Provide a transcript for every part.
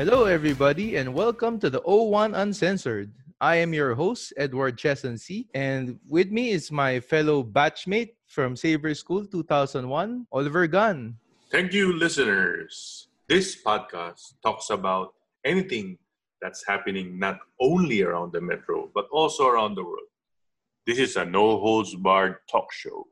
Hello, everybody, and welcome to the O1 Uncensored. I am your host, Edward Chesensi, and with me is my fellow batchmate from Xavier School 2001, Oliver Gunn. Thank you, listeners. This podcast talks about anything that's happening not only around the metro, but also around the world. This is a no holds barred talk show.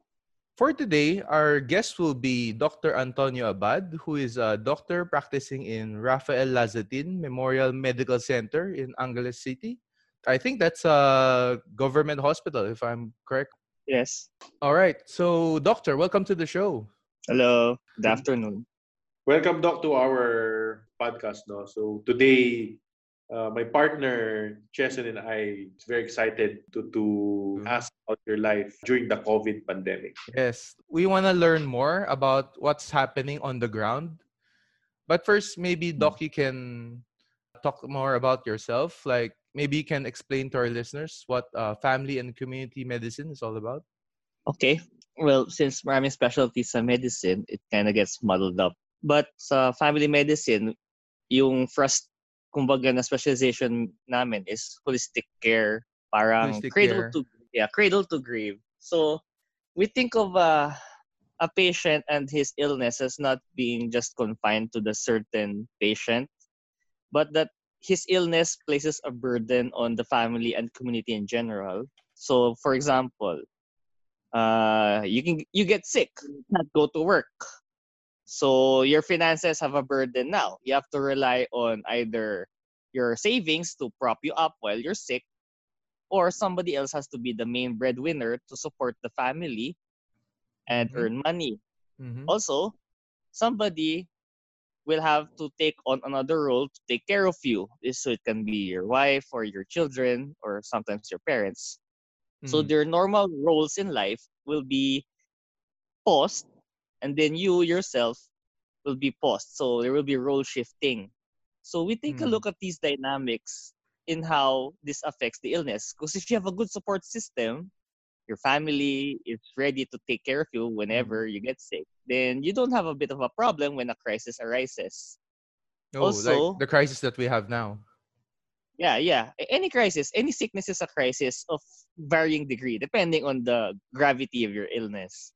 For today, our guest will be Dr. Antonio Abad, who is a doctor practicing in Rafael Lazatin Memorial Medical Center in Angeles City. I think that's a government hospital, if I'm correct. Yes. All right. So, doctor, welcome to the show. Hello. Good afternoon. Welcome, Doc, to our podcast. No? So today, uh, my partner Cheson and I is very excited to to Mm. ask about your life during the COVID pandemic. Yes. We want to learn more about what's happening on the ground. But first, maybe, Doc, you can talk more about yourself. Like, maybe you can explain to our listeners what uh, family and community medicine is all about. Okay. Well, since maraming specialties sa medicine, it kind of gets muddled up. But sa family medicine, yung first, kumbaga na specialization namin is holistic care. Parang Holistic cradle care. to yeah, cradle to grave. So we think of uh, a patient and his illness as not being just confined to the certain patient, but that his illness places a burden on the family and community in general. So, for example, uh, you can you get sick, not go to work. So your finances have a burden now. You have to rely on either your savings to prop you up while you're sick, or somebody else has to be the main breadwinner to support the family and Mhm. earn money. Mhm. Also, somebody will have to take on another role to take care of you. So it can be your wife or your children or sometimes your parents. So Mhm. their normal roles in life will be paused, and then you yourself will be paused. So there will be role shifting. So we take a Mm. look at these dynamics in how this affects the illness. Because if you have a good support system, your family is ready to take care of you whenever you get sick, then you don't have a bit of a problem when a crisis arises. Oh, also- like the crisis that we have now. Yeah, yeah. Any crisis, any sickness is a crisis of varying degree, depending on the gravity of your illness.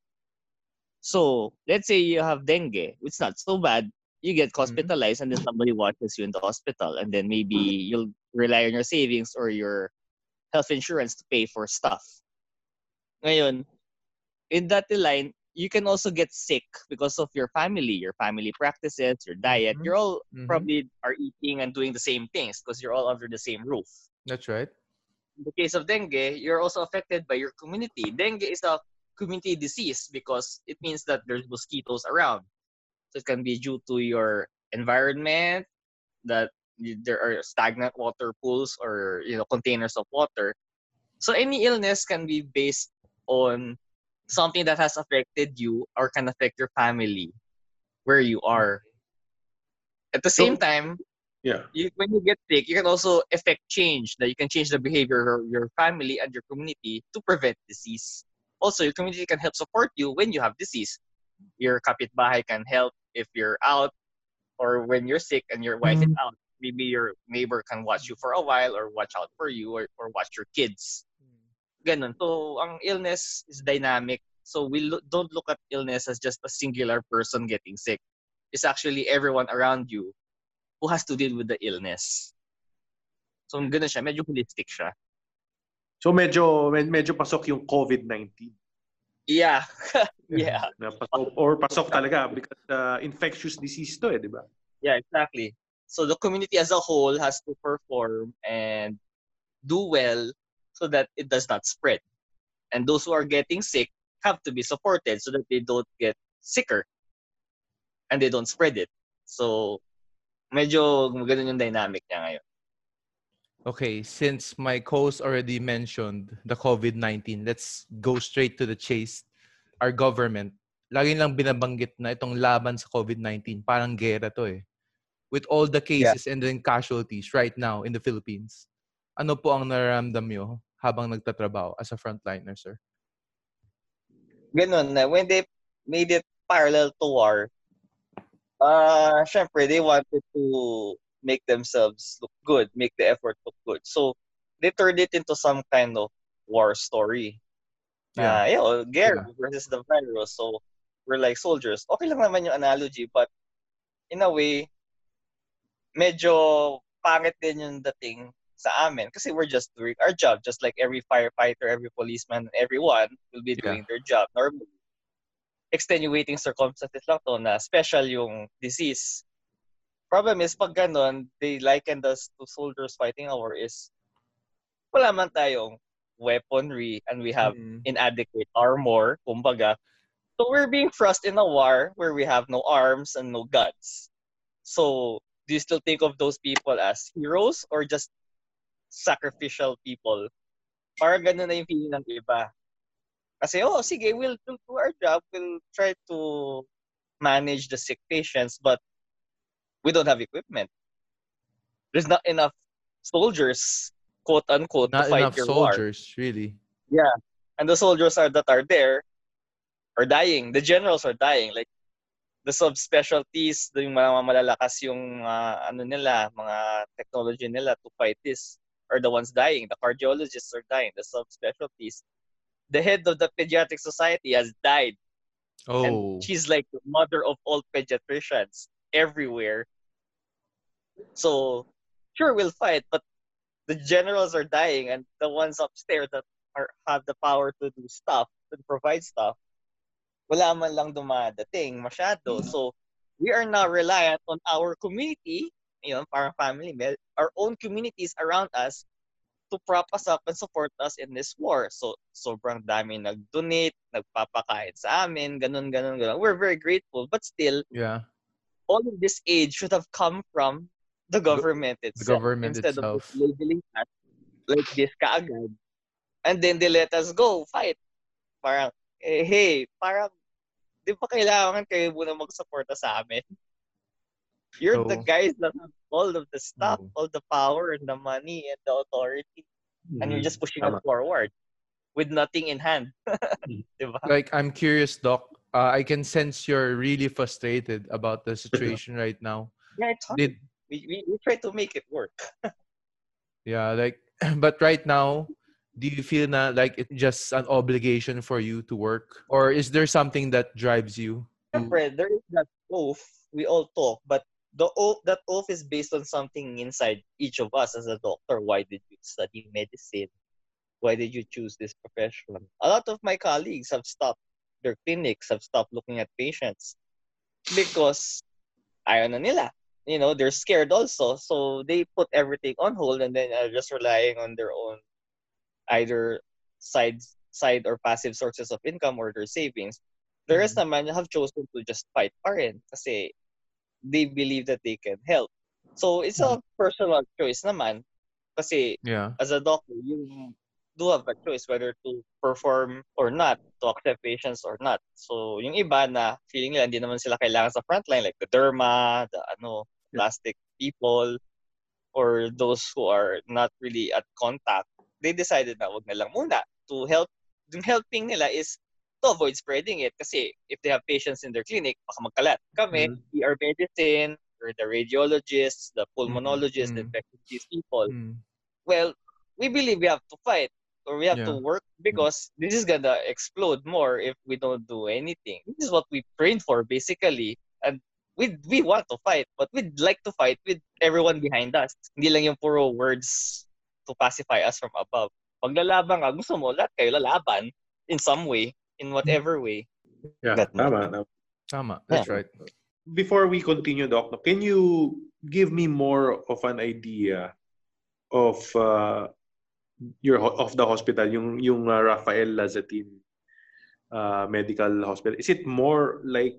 So, let's say you have dengue, it's not so bad. You get hospitalized, and then somebody watches you in the hospital, and then maybe you'll rely on your savings or your health insurance to pay for stuff. Ngayon, in that line, you can also get sick because of your family, your family practices, your diet. Mhm. You're all Mhm. probably are eating and doing the same things because you're all under the same roof. That's right. In the case of dengue, you're also affected by your community. Dengue is a community disease because it means that there's mosquitoes around. So it can be due to your environment, that there are stagnant water pools or you know containers of water. So any illness can be based on something that has affected you or can affect your family where you are. At the same time, Yeah. you, when you get sick, you can also affect change. That you can change the behavior of your family and your community to prevent disease. Also, your community can help support you when you have disease. Your kapitbahay can help if you're out, or when you're sick and your wife is mm-hmm. out. Maybe your neighbor can watch you for a while, or watch out for you, or, or watch your kids. Mm. Ganun. So, ang illness is dynamic. So, we lo- don't look at illness as just a singular person getting sick. It's actually everyone around you who has to deal with the illness. So, ganun siya. Medyo holistic siya. So medyo medyo pasok yung COVID-19. Yeah. yeah. Na pasok, or pasok talaga because uh, infectious disease to eh, di ba? Yeah, exactly. So, the community as a whole has to perform and do well so that it does not spread. And those who are getting sick have to be supported so that they don't get sicker and they don't spread it. So, medyo ganun yung dynamic niya ngayon. Okay, since my co-host already mentioned the COVID-19, let's go straight to the chase. Our government, lagi lang binabanggit na itong laban sa COVID-19, parang gera to eh. With all the cases and then casualties right now in the Philippines. Ano po ang nararamdam nyo habang nagtatrabaho as a frontliner, sir? ganun na when they made it parallel to war, uh, syempre they wanted to make themselves look good, make the effort look good. So they turned it into some kind of war story. Yeah. Yeah, you know, Gary versus the virus. So we're like soldiers. Okay lang naman yung analogy, but in a way, medyo pangit din yung dating sa amin kasi we're just doing our job just like every firefighter, every policeman, everyone will be doing their job normally. Extenuating circumstances lang to na special yung disease. Problem is, pag ganun, they likened us to soldiers fighting a war is wala man tayong weaponry and we have Mm. inadequate armor, kumbaga. So we're being thrust in a war where we have no arms and no guns. So do you still think of those people as heroes or just sacrificial people? Parang ganun na yung feeling ng iba. Kasi, oh, sige, we'll do our job. We'll try to manage the sick patients, but we don't have equipment. There's not enough soldiers, quote unquote, Not to fight your war. soldiers, really. Yeah. And the soldiers are that are there are dying. The generals are dying. Like the subspecialties, yung mga malalakas yung uh, ano nila, mga technology nila to fight this are the ones dying. The cardiologists are dying. The subspecialties. The head of the pediatric society has died, Oh. and she's like the mother of all pediatricians everywhere. So sure, we'll fight, but the generals are dying, and the ones upstairs that are have the power to do stuff, to provide stuff, wala man lang dumadating masyado. Mm-hmm. So, we are now reliant on our community, you know, parang family, our own communities around us to prop us up and support us in this war. So, sobrang dami nag-donate, nagpapakain sa amin, ganun, ganun, ganun. We're very grateful, but still, yeah. All of this aid should have come from the government The itself. government instead itself. of labeling us like this kaagad. And then they let us go, fight. Parang, eh, hey, parang, di ba kailangan kayo muna mag-suporta sa amin? You're the guys that have all of the stuff, Oo. all the power and the money and the authority. And you're just pushing us forward with nothing in hand. Mm. Diba? Like, I'm curious, Doc. Uh, I can sense you're really frustrated about the situation right now. Yeah, it's hard. Did We, we, we try to make it work. yeah, like, but right now, do you feel na like it's just an obligation for you to work, or is there something that drives you? to- there is that oath we all talk, but the oath that oath is based on something inside each of us as a doctor. Why did you study medicine? Why did you choose this profession? A lot of my colleagues have stopped their clinics, have stopped looking at patients because ayaw na nila. You know, they're scared also. So they put everything on hold and then are just relying on their own either side side or passive sources of income or their savings. The rest mm-hmm. naman have chosen to just fight pa rin kasi they believe that they can help. So it's a mm-hmm. personal choice naman kasi Yeah. as a doctor, you do have a choice whether to perform or not, to accept patients or not. So yung iba na feeling nila hindi naman sila kailangan sa frontline like the derma, the ano, plastic people, or those who are not really at contact, they decided na wag na lang muna to help. Yung helping nila is to avoid spreading it kasi if they have patients in their clinic, baka magkalat. Kami, ER medicine, or the radiologists, the pulmonologists, the Mm. infectious disease people, Mm. well, we believe we have to fight or we have to work because this is gonna explode more if we don't do anything. This is what we trained for basically. And we we want to fight, but we'd like to fight with everyone behind us. Hindi lang yung puro words to pacify us from above. Pag lalaban ka, gusto mo, lahat kayo lalaban in some way, in whatever way. Yeah, That- tama, tama. Tama. That's Yeah. right. Before we continue, Doc, can you give me more of an idea of uh, your of the hospital, yung yung uh, Rafael Lazatin uh, Medical Hospital? Is it more like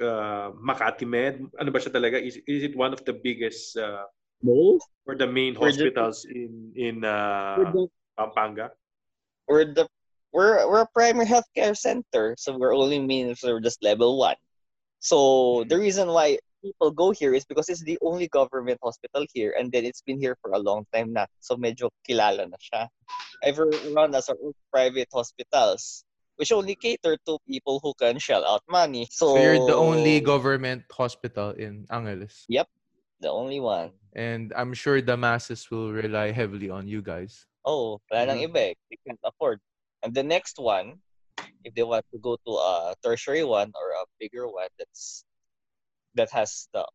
uh, Makati Med? Ano ba siya talaga? Is, is it one of the biggest uh, No? or the main We're hospitals in in uh, the, Pampanga? we're the we're we're a primary healthcare center, so we're only means we're just level one. So the reason why people go here is because it's the only government hospital here, and then it's been here for a long time na. So medyo kilala na siya. Ever around us are all private hospitals, which only cater to people who can shell out money. So, So you're the only government hospital in Angeles. Yep. The only one. And I'm sure the masses will rely heavily on you guys. Oh, wala nang iba eh. They can't afford. And the next one, if they want to go to a tertiary one or a bigger one that's that has the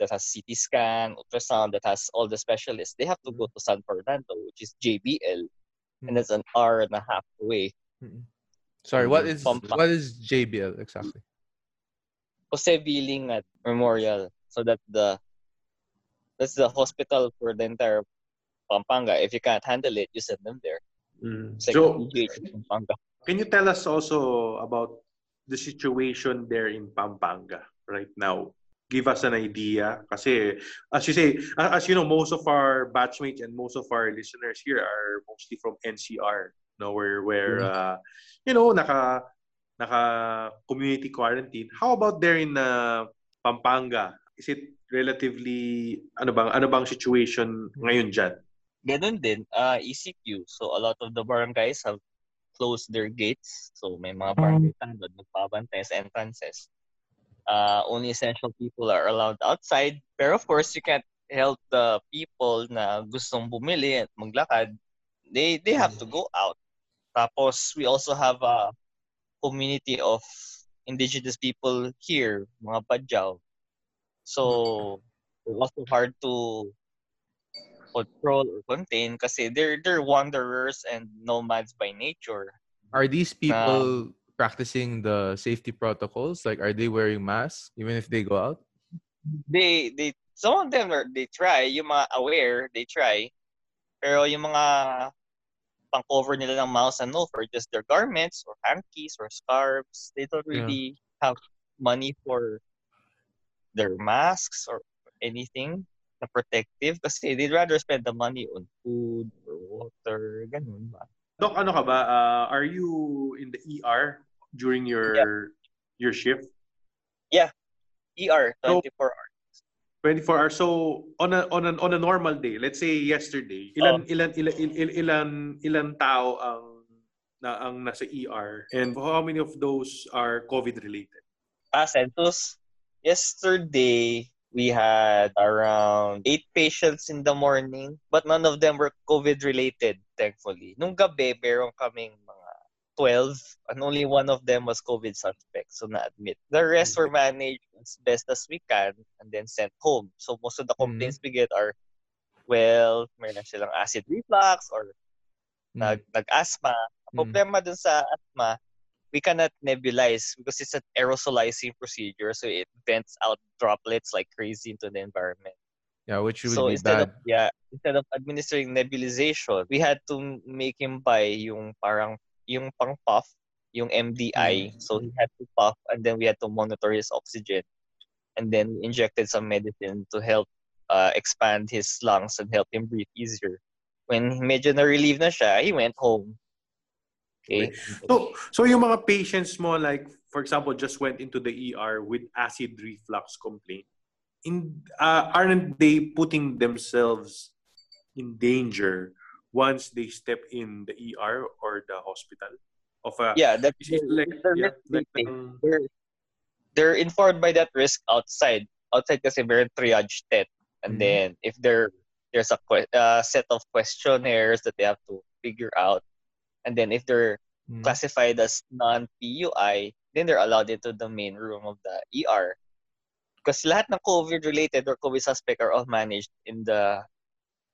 that has CT scan, ultrasound, that has all the specialists, they have to go to San Fernando, which is JBL, and it's an hour and a half away. Sorry, what is Pampanga. what is JBL exactly? Jose B. Lingad Memorial. So that the that's the hospital for the entire Pampanga. If you can't handle it, you send them there. Mm. It's like So, PGH Pampanga. can you tell us also about the situation there in Pampanga right now? Give us an idea. Kasi, as you say, as you know, most of our batchmates and most of our listeners here are mostly from NCR. No, where, where uh, you know, naka, naka community quarantine. How about there in uh, Pampanga? Is it relatively, ano bang, ano bang situation ngayon dyan? Ganun din, uh, ECQ. So a lot of the barangays have closed their gates. So may mga barangay tanod nagpabantay sa entrances. Uh, only essential people are allowed outside. Pero of course, you can't help the people na gustong bumili at maglakad. They they have to go out. Tapos we also have a community of indigenous people here, mga Badjao. So it's also hard to control or contain kasi they're they're wanderers and nomads by nature. Are these people practicing the safety protocols? Like, are they wearing masks even if they go out? They they some of them are they try, yung mga aware, they try. Pero yung mga pang-cover nila ng mouths and nose or just their garments or hankies or scarves, they don't Yeah. really have money for their masks or anything na protective kasi they'd rather spend the money on food or water, ganun ba. Doc, ano ka ba? Uh, are you in the ER during your your shift? ER, So- 24 hours. 24 hours. So on a on a on a normal day, let's say yesterday, ilan ilan ilan ilan ilan, ilan tao ang na ang nasa ER and how many of those are COVID related? Ah, census. Yesterday, we had around eight patients in the morning, but none of them were COVID related, thankfully. Nung gabi, meron kaming mga 12, and only one of them was COVID suspect, so na-admit. The rest were managed as best as we can and then sent home. So most of the complaints we get are, well, meron silang acid reflux or Mm. nag, nag-asthma. Ang Mm. problema dun sa asthma, we cannot nebulize because it's an aerosolizing procedure. So it vents out droplets like crazy into the environment. Yeah, which would so be instead bad. of yeah, instead of administering nebulization, we had to make him buy yung parang yung pang puff, yung MDI. So he had to puff and then we had to monitor his oxygen. And then we injected some medicine to help uh, expand his lungs and help him breathe easier. When medyo na-relieve na siya, he went home. Okay? So so yung mga patients mo like for example just went into the ER with acid reflux complaint. In uh, aren't they putting themselves in danger once they step in the ER or the hospital of a yeah, that's Is like, yeah, risk they like ng- they're they're informed by that risk outside. Outside kasi meron triage test. And Mhm. then if there there's a uh, set of questionnaires that they have to figure out. And then if they're Mm. classified as non-PUI, then they're allowed into the main room of the ER. Because lahat ng COVID-related or COVID suspect are all managed in the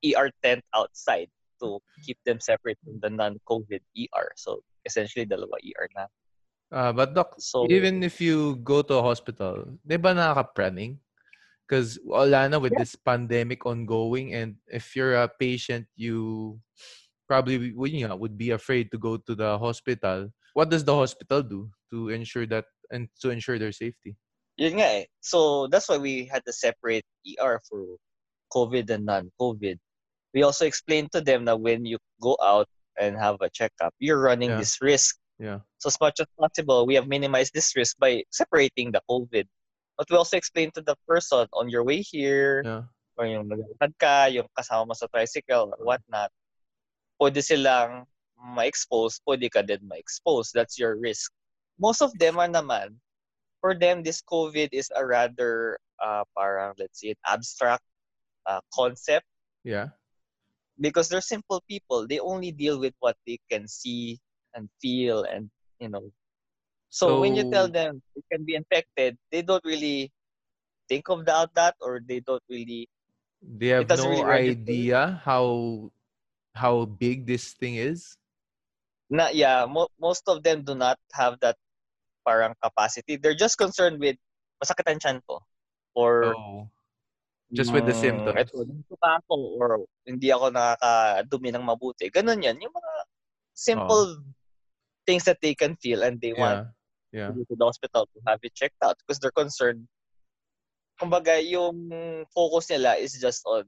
ER tent outside to keep them separate from the non-COVID ER. So essentially, dalawa ER na. Uh, but doc, So even if you go to a hospital, di ba nakaka-praning? Because wala na with this pandemic ongoing and if you're a patient, you probably would, you know, would be afraid to go to the hospital. What does the hospital do to ensure that and to ensure their safety? Yun nga eh. So that's why we had to separate ER for COVID and non-COVID. We also explained to them that when you go out and have a checkup, you're running Yeah. this risk. Yeah. So as much as possible, we have minimized this risk by separating the COVID. But we also explained to the person on your way here, Yeah. or yung naglalakad ka, yung kasama mo sa tricycle or whatnot, pwede silang ma-expose, pwede ka din ma-expose. That's your risk. Most of them are naman, for them, this COVID is a rather, uh, parang, let's say, an abstract uh, concept Yeah. because they're simple people. They only deal with what they can see and feel and you know. So, when you tell them they can be infected, they don't really think of that that or they don't really They have no really idea how how big this thing is. na yeah, mo- most of them do not have that parang capacity. They're just concerned with masakit ang tiyan ko or Oh. Just with the Mm, symptoms. Nagsuka ako or hindi ako nakakadumi ng mabuti. Ganun yan. Yung mga simple things that they can feel and they want Yeah. Yeah. to go to the hospital to have it checked out because they're concerned. Kumbaga, yung focus nila is just on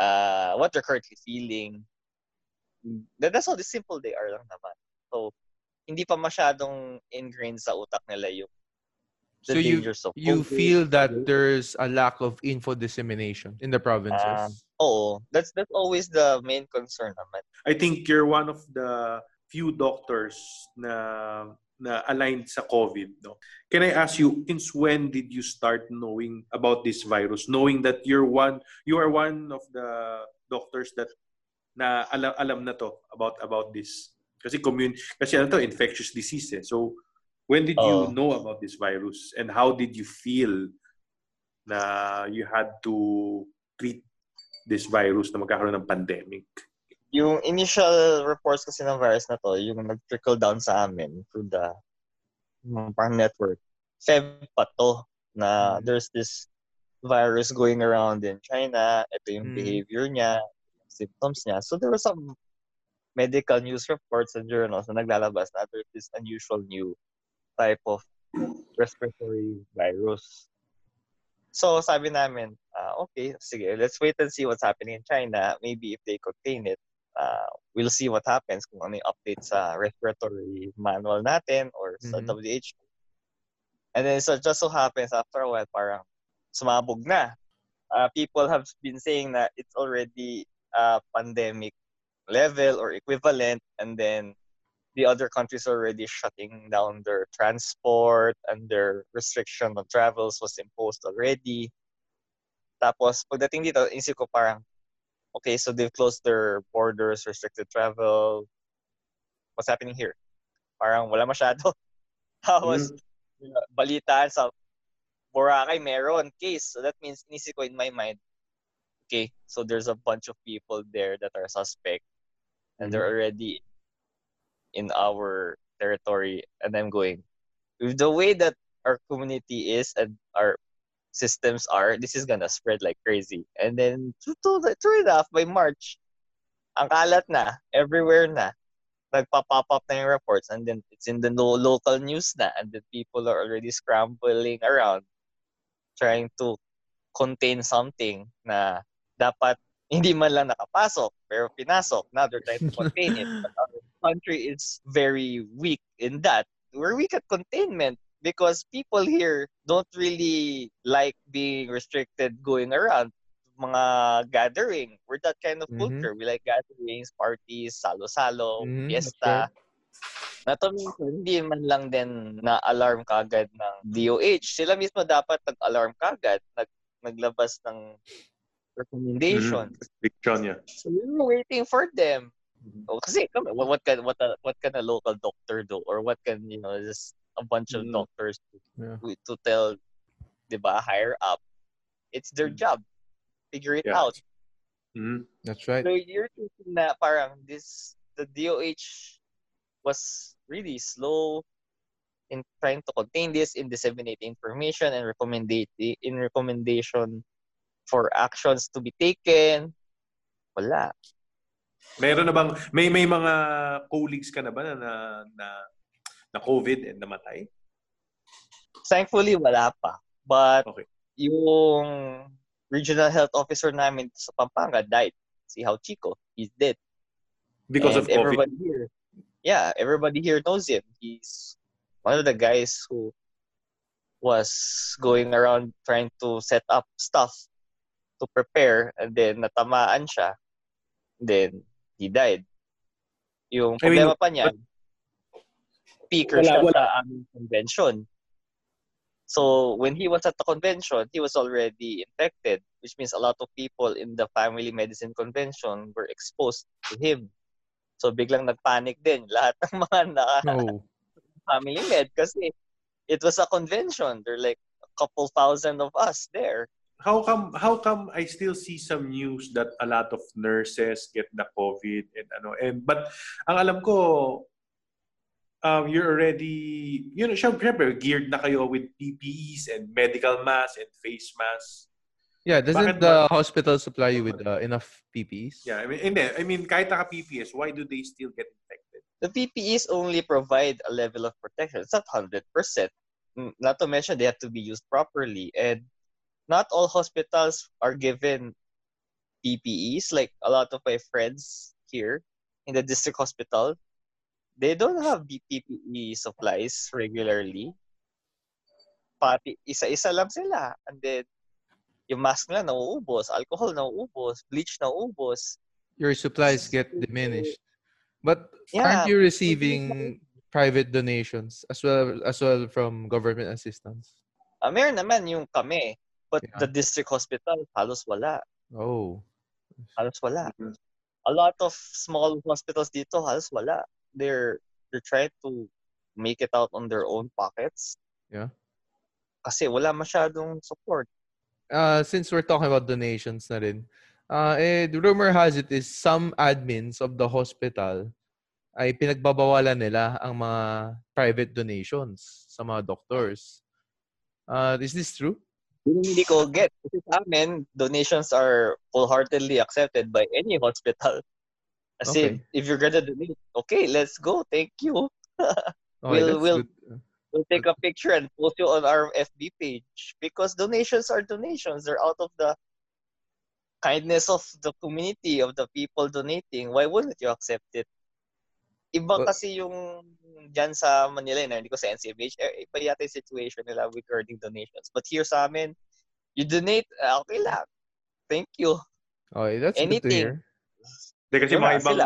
uh, what they're currently feeling. That- That's how the simple they are lang naman. So, hindi pa masyadong ingrained sa utak nila yung the So you dangers of you feel that there's a lack of info dissemination in the provinces. Oo. That's that's always the main concern naman. I think you're one of the few doctors na na aligned sa COVID, no? Can I ask you, since when did you start knowing about this virus? Knowing that you're one, you are one of the doctors that na alam, alam na to about about this. Kasi commune, kasi ano to, infectious disease eh. So, when did you Oo. know about this virus? And how did you feel na you had to treat this virus na magkakaroon ng pandemic? Yung initial reports kasi ng virus na to, yung nag-trickle down sa amin through the parang network. Feb pa to na Mhm. there's this virus going around in China. Ito Mm. yung behavior niya, symptoms niya. So there were some medical news reports and journals na naglalabas na there's this unusual new type of respiratory virus. So sabi namin, ah, okay, sige, let's wait and see what's happening in China. Maybe if they contain it, uh, we'll see what happens kung ano yung update sa respiratory manual natin or sa Mhm. WHO. And then so just so happens after a while parang sumabog na. Uh, people have been saying that it's already a pandemic level or equivalent and then the other countries are already shutting down their transport and their restriction on travels was imposed already. Tapos pagdating dito, isip ko parang okay, so they've closed their borders, restricted travel. What's happening here? Parang wala masyado. Tapos, hmm. uh, balitaan sa Boracay, meron case. So that means, inisip ko in my mind, okay, so there's a bunch of people there that are suspect and they're mm-hmm. already in our territory. And I'm going, with the way that our community is and our systems are, this is gonna spread like crazy. And then, true, true, true enough, by March, ang kalat na, everywhere na, nagpa-pop up na yung reports and then it's in the no local news na and then people are already scrambling around trying to contain something na dapat hindi man lang nakapasok pero pinasok. Now they're trying to contain it. But our country is very weak in that. We're weak at containment because people here don't really like being restricted going around mga gathering. We're that kind of Mhm. culture. We like gatherings, parties, salo-salo, Mhm, fiesta. Na to minsan, hindi man lang din na-alarm kagad ng DOH. Sila mismo dapat nag-alarm kagad, nag naglabas ng recommendation. Fiction, yeah. So we were waiting for them. Oh, kasi kami, what, what can what a, what can a local doctor do or what can you know just a bunch of Mm. doctors Yeah. to, to tell 'di ba higher up it's their Mm. job figure it Yeah. out Mhm. That's right. so you're thinking na parang this the DOH was really slow in trying to contain this in disseminate information and recommendate in recommendation for actions to be taken wala Meron na bang may may mga colleagues ka na ba na na na, na COVID and namatay? Thankfully, wala pa. But Okay. yung regional health officer namin sa Pampanga died. Si How Chico, he's dead. Because and of COVID. everybody here, yeah, everybody here knows him. He's one of the guys who was going around trying to set up stuff to prepare and then natamaan siya. Then he died. Yung I mean, problema pa niya, speaker wala- siya wala- sa aming convention. So when he was at the convention, he was already infected, which means a lot of people in the family medicine convention were exposed to him. So biglang nagpanic din lahat ng mga naka No. family med kasi it was a convention. There like a couple thousand of us there. How come how come I still see some news that a lot of nurses get the COVID and ano and but ang alam ko um, you're already you know syempre geared na kayo with PPEs and medical masks and face masks. Yeah, doesn't Bakit the hospital supply you with uh, enough PPEs? Yeah, I mean hindi, I mean kahit naka PPS, why do they still get infected? The PPEs only provide a level of protection. It's not 100%. Mm, Not to mention they have to be used properly. And not all hospitals are given PPEs. Like a lot of my friends here in the district hospital, they don't have PPE supplies regularly. Pati isa-isa lang sila. And then, yung mask na nauubos, alcohol nauubos, bleach nauubos. Your supplies get diminished. But Yeah. aren't you receiving private donations as well as well from government assistance? Ah, meron naman yung kami. But Yeah. the district hospital, halos wala. Oh. Halos wala. Mhm. A lot of small hospitals dito, halos wala. They're they're trying to make it out on their own pockets. Yeah. Kasi wala masyadong support. Uh, since we're talking about donations na rin, uh, eh, the rumor has it is some admins of the hospital ay pinagbabawalan nila ang mga private donations sa mga doctors. Uh, is this true? Yun hindi ko get. Kasi sa amin, donations are wholeheartedly accepted by any hospital. As Okay. if you're gonna donate, okay, let's go. Thank you. We'll- we'll- good. We'll take a picture and post you on our FB page because donations are donations. They're out of the kindness of the community of the people donating. Why wouldn't you accept it? Iba Well- kasi yung dyan sa Manila, eh, hindi ko sa NCMH, eh, iba yata yung situation nila regarding donations. But here sa amin, you donate, ah, okay lang. Thank you. Okay, that's good to Anything. hear. Hindi kasi mga ibang sila.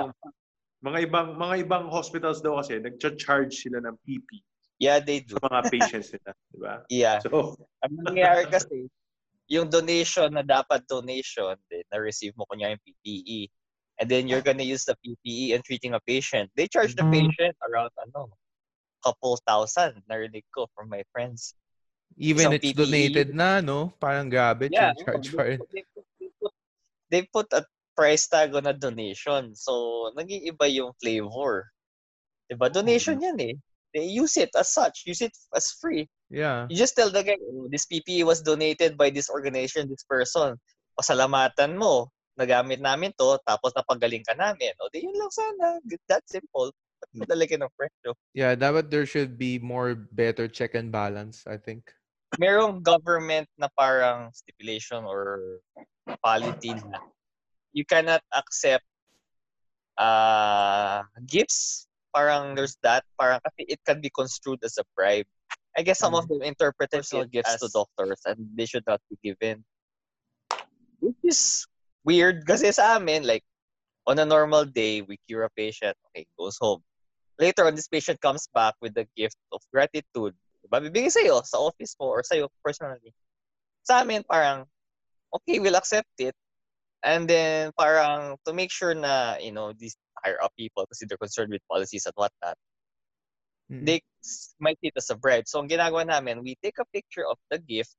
mga ibang mga ibang hospitals daw kasi nagcha-charge sila ng PP Yeah, they do. sa mga patients nila, di ba? Yeah. So, Ang nangyayari kasi, yung donation na dapat donation, din, na-receive mo kunya yung PPE, and then you're gonna use the PPE and treating a patient. They charge the Mhm. patient around, ano, couple thousand, narinig ko from my friends. Even Isang it's PPE. donated na, no? Parang grabe, Yeah, charge no, pa they, put, they, put, they put a price tag on a donation. So, naging iba yung flavor. Diba? Donation yan eh. They use it as such. Use it as free. Yeah. You just tell the guy, oh, this PPE was donated by this organization, this person. Pasalamatan mo. Nagamit namin to, tapos napagaling ka namin. O, di yun lang sana. That simple. Ba't mo dalagyan ng presyo? Yeah, dapat there should be more better check and balance, I think. Merong government na parang stipulation or policy na you cannot accept uh, gifts. Parang there's that. Parang kasi it can be construed as a bribe. I guess some of them interpreted Personal it gifts to as- doctors and they should not be given. Which is weird kasi sa amin, like, on a normal day, we cure a patient, okay, goes home. Later on, this patient comes back with the gift of gratitude. Diba? Bibigay sa'yo sa office mo or sa'yo personally. Sa amin, parang, okay, we'll accept it. And then, parang, to make sure na, you know, these higher up people, kasi they're concerned with policies and whatnot, Mm. they might see it as a bribe. So, ang ginagawa namin, we take a picture of the gift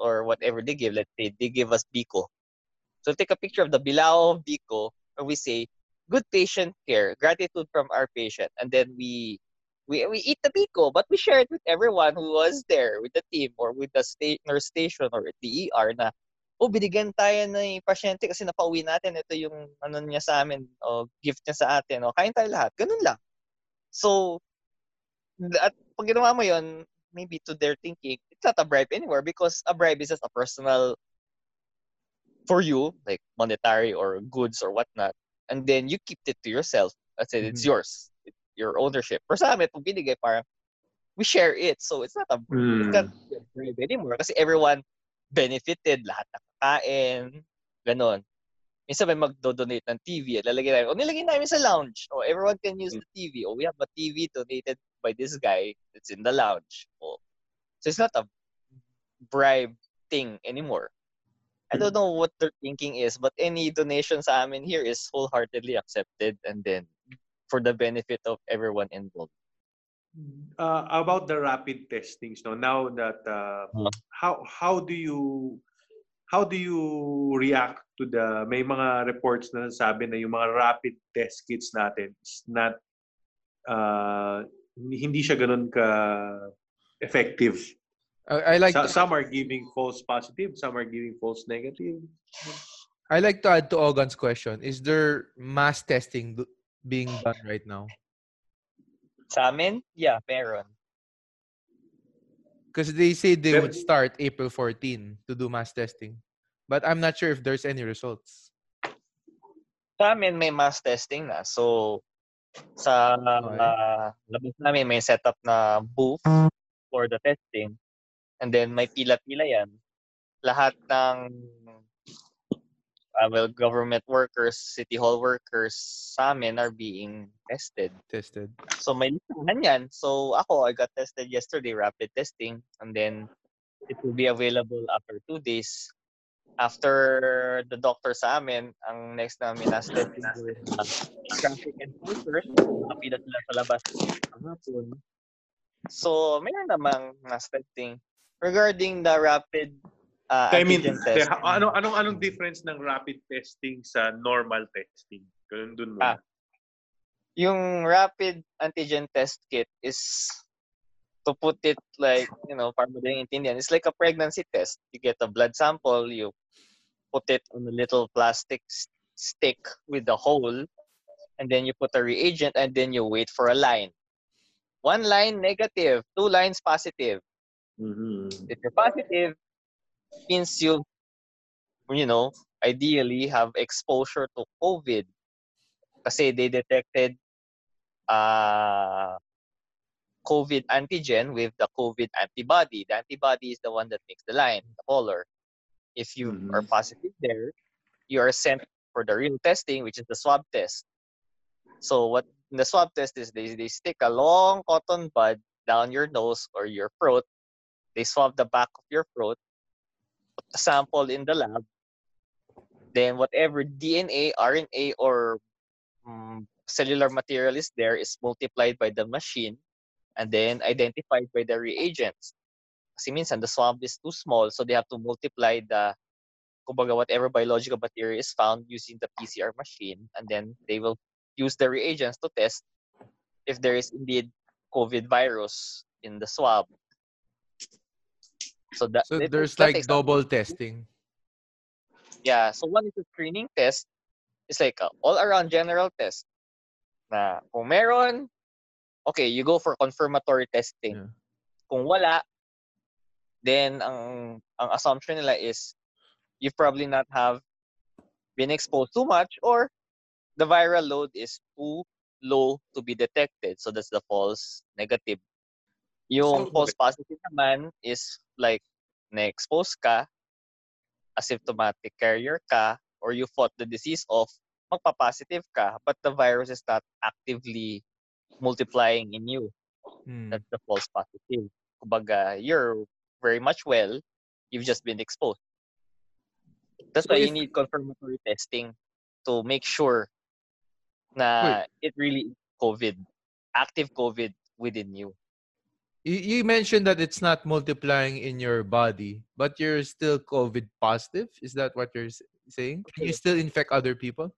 or whatever they give. Let's say they give us Biko. So, take a picture of the bilao of Biko and we say, good patient care, gratitude from our patient. And then we we, we eat the Biko, but we share it with everyone who was there with the team or with the sta- nurse station or the ER na, oh, binigyan tayo ng pasyente kasi napauwi natin. Ito yung ano niya sa amin, o gift niya sa atin. O, kain tayo lahat. Ganun lang. So, at pag ginawa mo yun, maybe to their thinking, it's not a bribe anymore because a bribe is just a personal for you, like monetary or goods or whatnot. And then you keep it to yourself. I said it's Mhm. yours. It's your ownership. Pero sa amin, pag binigay, parang we share it. So it's not a Hmm. it can't a bribe anymore kasi everyone benefited. Lahat nakakain. Ganon. Minsan may magdo-donate ng TV lalagay namin, o nilagay namin sa lounge. O everyone can use the TV. O we have a TV donated by this guy that's in the lounge. O, so it's not a bribe thing anymore. I don't know what their thinking is, but any donation sa amin here is wholeheartedly accepted and then for the benefit of everyone involved. uh, about the rapid testings no now that uh, Uh. how how do you how do you react to the may mga reports na sabi na yung mga rapid test kits natin is not uh, hindi siya ganun ka effective I, I like Sa- to, some are giving false positive some are giving false negative I like to add to Ogan's question. Is there mass testing being done right now? Sa amin, yeah, meron. Because they say they would start April 14 to do mass testing. But I'm not sure if there's any results. Sa amin, may mass testing na. So, sa uh, labas namin, may setup na booth for the testing. And then, may pila-pila yan. Lahat ng uh, well, government workers, city hall workers sa amin are being tested. Tested. So may listahan yan. So ako, I got tested yesterday, rapid testing. And then it will be available after two days. After the doctor sa amin, ang next na testing were uh, traffic enforcers. Nakapila sila sa labas. So, mayroon namang mass testing. Regarding the rapid uh, I mean antigen the- test, ano anong anong difference ng rapid testing sa normal testing ganun dun mo Ah. yung rapid antigen test kit is to put it like, you know, para madaling intindihan, it's like a pregnancy test. You get a blood sample, you put it on a little plastic stick with a hole, and then you put a reagent, and then you wait for a line. One line negative, two lines positive. Mhm. If you're positive, means you, you know, ideally have exposure to COVID. Kasi they detected uh, COVID antigen with the COVID antibody. The antibody is the one that makes the line, the color. If you Mhm. are positive there, you are sent for the real testing, which is the swab test. So what the swab test is they, they stick a long cotton bud down your nose or your throat. They swab the back of your throat, put sample in the lab. Then whatever DNA, RNA, or mm, cellular material is there is multiplied by the machine and then identified by the reagents. Kasi minsan the swab is too small, so they have to multiply the kumbaga whatever biological material is found using the PCR machine, and then they will use the reagents to test if there is indeed COVID virus in the swab. So that So there's like some- double testing. Yeah, so one is a screening test. It's like a all-around general test. Na kung meron, okay, you go for confirmatory testing. Yeah. Kung wala, then ang ang assumption nila is you probably not have been exposed too much or the viral load is too low to be detected. So that's the false negative. Yung So- false positive naman is like na-expose ka, asymptomatic carrier ka, or you fought the disease off, magpa-positive ka, but the virus is not actively multiplying in you. Hmm. That's the false positive. Kumbaga, you're very much well, you've just been exposed. That's So why if- you need confirmatory testing to make sure na it really COVID, active COVID within you. You, mentioned that it's not multiplying in your body, but you're still COVID positive. Is that what you're saying? Can you still infect other people?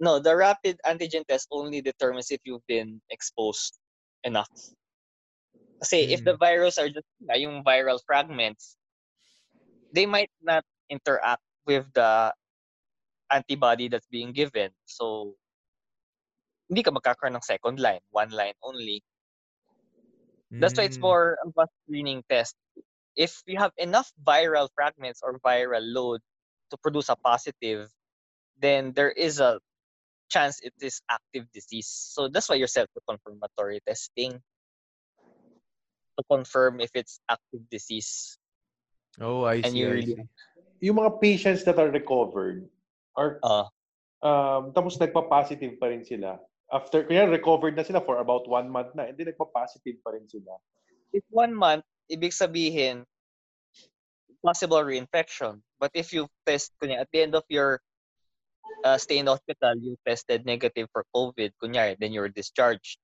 No, the rapid antigen test only determines if you've been exposed enough. Kasi if the hmm. virus are just yung viral fragments, they might not interact with the antibody that's being given. So, hindi ka magkakaroon ng second line, one line only. That's why it's Mm. more of a screening test. If you have enough viral fragments or viral load to produce a positive, then there is a chance it is active disease. So that's why you're set for confirmatory testing to confirm if it's active disease. Oh, I And see. you I really- yung mga patients that are recovered are Uh, um, tapos nagpa-positive pa rin sila. After, kaya recovered na sila for about one month na, hindi nagpa-positive pa rin sila. if one month, ibig sabihin, possible reinfection. But if you test, kunya, at the end of your uh, stay in the hospital, you tested negative for COVID, kunyari, then you're discharged.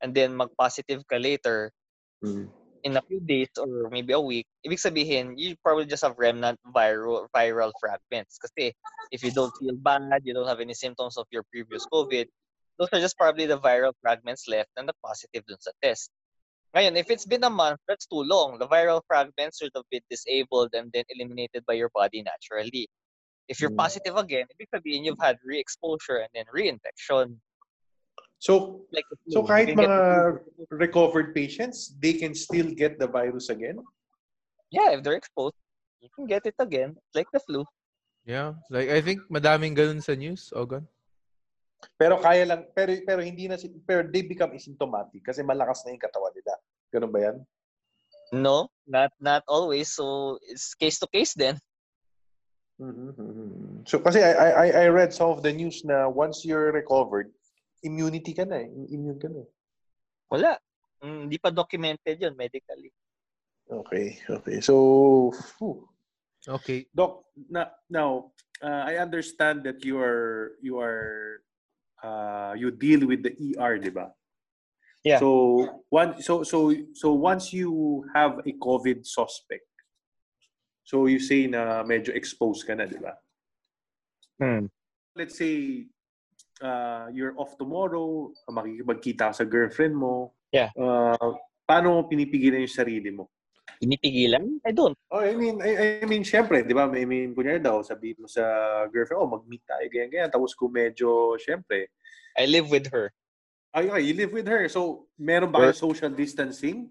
And then mag-positive ka later, Mm. in a few days or maybe a week, ibig sabihin, you probably just have remnant viral viral fragments. Kasi if you don't feel bad, you don't have any symptoms of your previous COVID, those are just probably the viral fragments left and the positive dun sa test. Ngayon, if it's been a month, that's too long. The viral fragments should have been disabled and then eliminated by your body naturally. If you're Mm. positive again, ibig sabihin you've had re-exposure and then reinfection. So, Like the so flu. kahit You get mga recovered patients, they can still get the virus again? Yeah, if they're exposed, you can get it again. Like the flu. Yeah. Like, I think madaming ganun sa news, Ogan. Pero kaya lang, pero, pero hindi na, si- pero they become asymptomatic kasi malakas na yung katawan nila. Ganun ba yan? No, not not always. So it's case to case then. Mhm. So kasi I, I, I- read some of the news na once you're recovered, immunity ka na eh. Immune ka na. eh. Wala. Mm, Hindi pa documented yun medically. Okay, okay. So, whew. Okay. Doc, na, now, uh, I understand that you are, you are, uh, you deal with the ER, di ba? Yeah. So, one, so, so, so once you have a COVID suspect, so you say na medyo exposed ka na, di ba? Hmm. Let's say, uh, you're off tomorrow, makikipagkita sa girlfriend mo. Yeah. Uh, paano mo pinipigilan yung sarili mo? Pinipigilan? I don't. Oh, I mean, I, I mean, syempre, di ba, I mean, kunyari daw, sabihin mo sa girlfriend, oh, mag-meet tayo, ganyan, ganyan. Tapos kung medyo, syempre, I live with her. ay, ay, you live with her. So, meron ba kayo social distancing?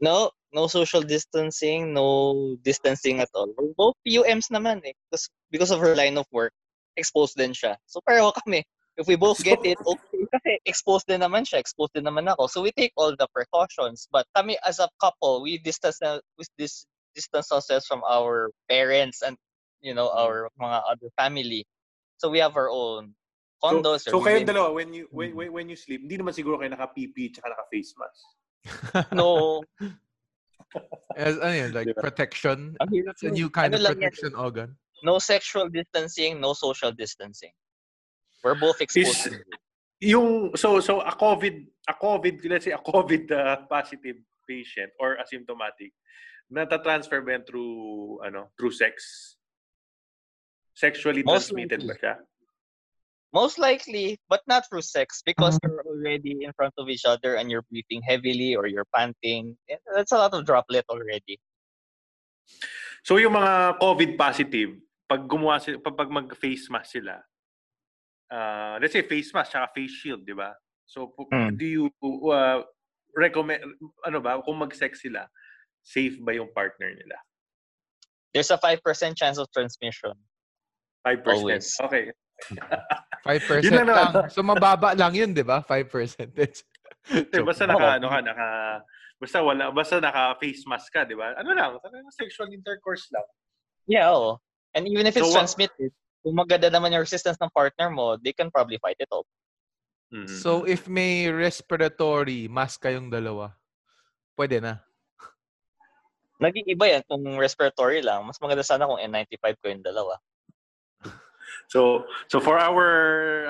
No, no social distancing, no distancing at all. We're both PUMs naman eh. Because, because of her line of work, exposed din siya. So pareho kami. If we both get it, okay. Kasi exposed din naman siya, exposed din naman ako. So we take all the precautions. But kami as a couple, we distance na- we dis, distance ourselves from our parents and you know our mga other family. So we have our own condos. So, so we- dalawa, when you, when, when, when you sleep, hindi naman siguro kayo naka-PP tsaka naka-face mask. No. As, ano yun, like Diba? protection. It's a new kind Ano of yan, protection, Ogon. no sexual distancing, no social distancing. We're both exposed. Is- Yung, so, so a COVID, a COVID, let's say a COVID uh, positive patient or asymptomatic, nata-transfer ba yan through, ano, through sex? Sexually Most transmitted ba siya? Most likely, but not through sex because Mm-hmm. you're already in front of each other and you're breathing heavily or you're panting. That's a lot of droplet already. So yung mga COVID positive, pag gumawa sila, pag, pag mag-face mask sila, uh, let's say face mask tsaka face shield, di ba? So Hmm. do you uh, recommend, ano ba, kung mag-sex sila, safe ba yung partner nila? There's a 5% chance of transmission. 5%. Always. Okay. 5% Yun lang lang. naman. So, mababa lang yun, di ba? 5%. Eh, basta naka, ano ka, naka, basta wala, basta naka face mask ka, di ba? Ano lang, sexual intercourse lang. Yeah, oh. And even if it's So what- transmitted, kung maganda naman yung resistance ng partner mo, they can probably fight it off. Mhm. So, if may respiratory mask kayong dalawa, pwede na. Nag-iiba yan kung respiratory lang. Mas maganda sana kung N95 ko yung dalawa. So so for our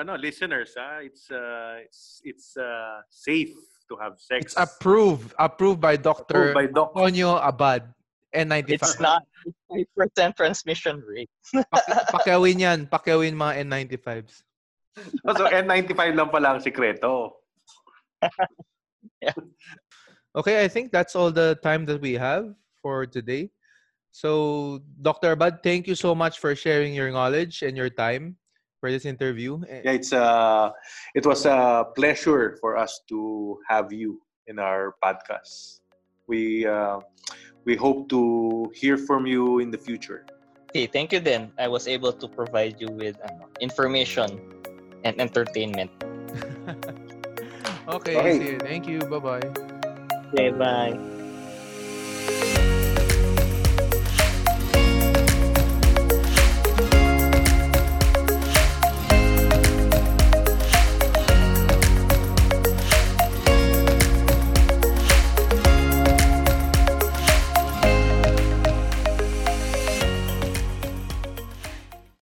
ano listeners, ah, it's uh it's it's uh safe to have sex. It's approved. Approved by Dr. Approved by doc. Antonio Abad. N95. It's not. It's 5% transmission rate. Pak- pakyawin yan. Pakyawin mga N95s. So N95 lang pala ang sikreto. Okay, I think that's all the time that we have for today. So, Dr. Abad, thank you so much for sharing your knowledge and your time for this interview. Eh, Yeah, it's uh it was a pleasure for us to have you in our podcast. We uh we hope to hear from you in the future. Okay, thank you then. I was able to provide you with ano, information and entertainment. okay, Okay. sige. Thank you. Bye-bye. Okay, bye.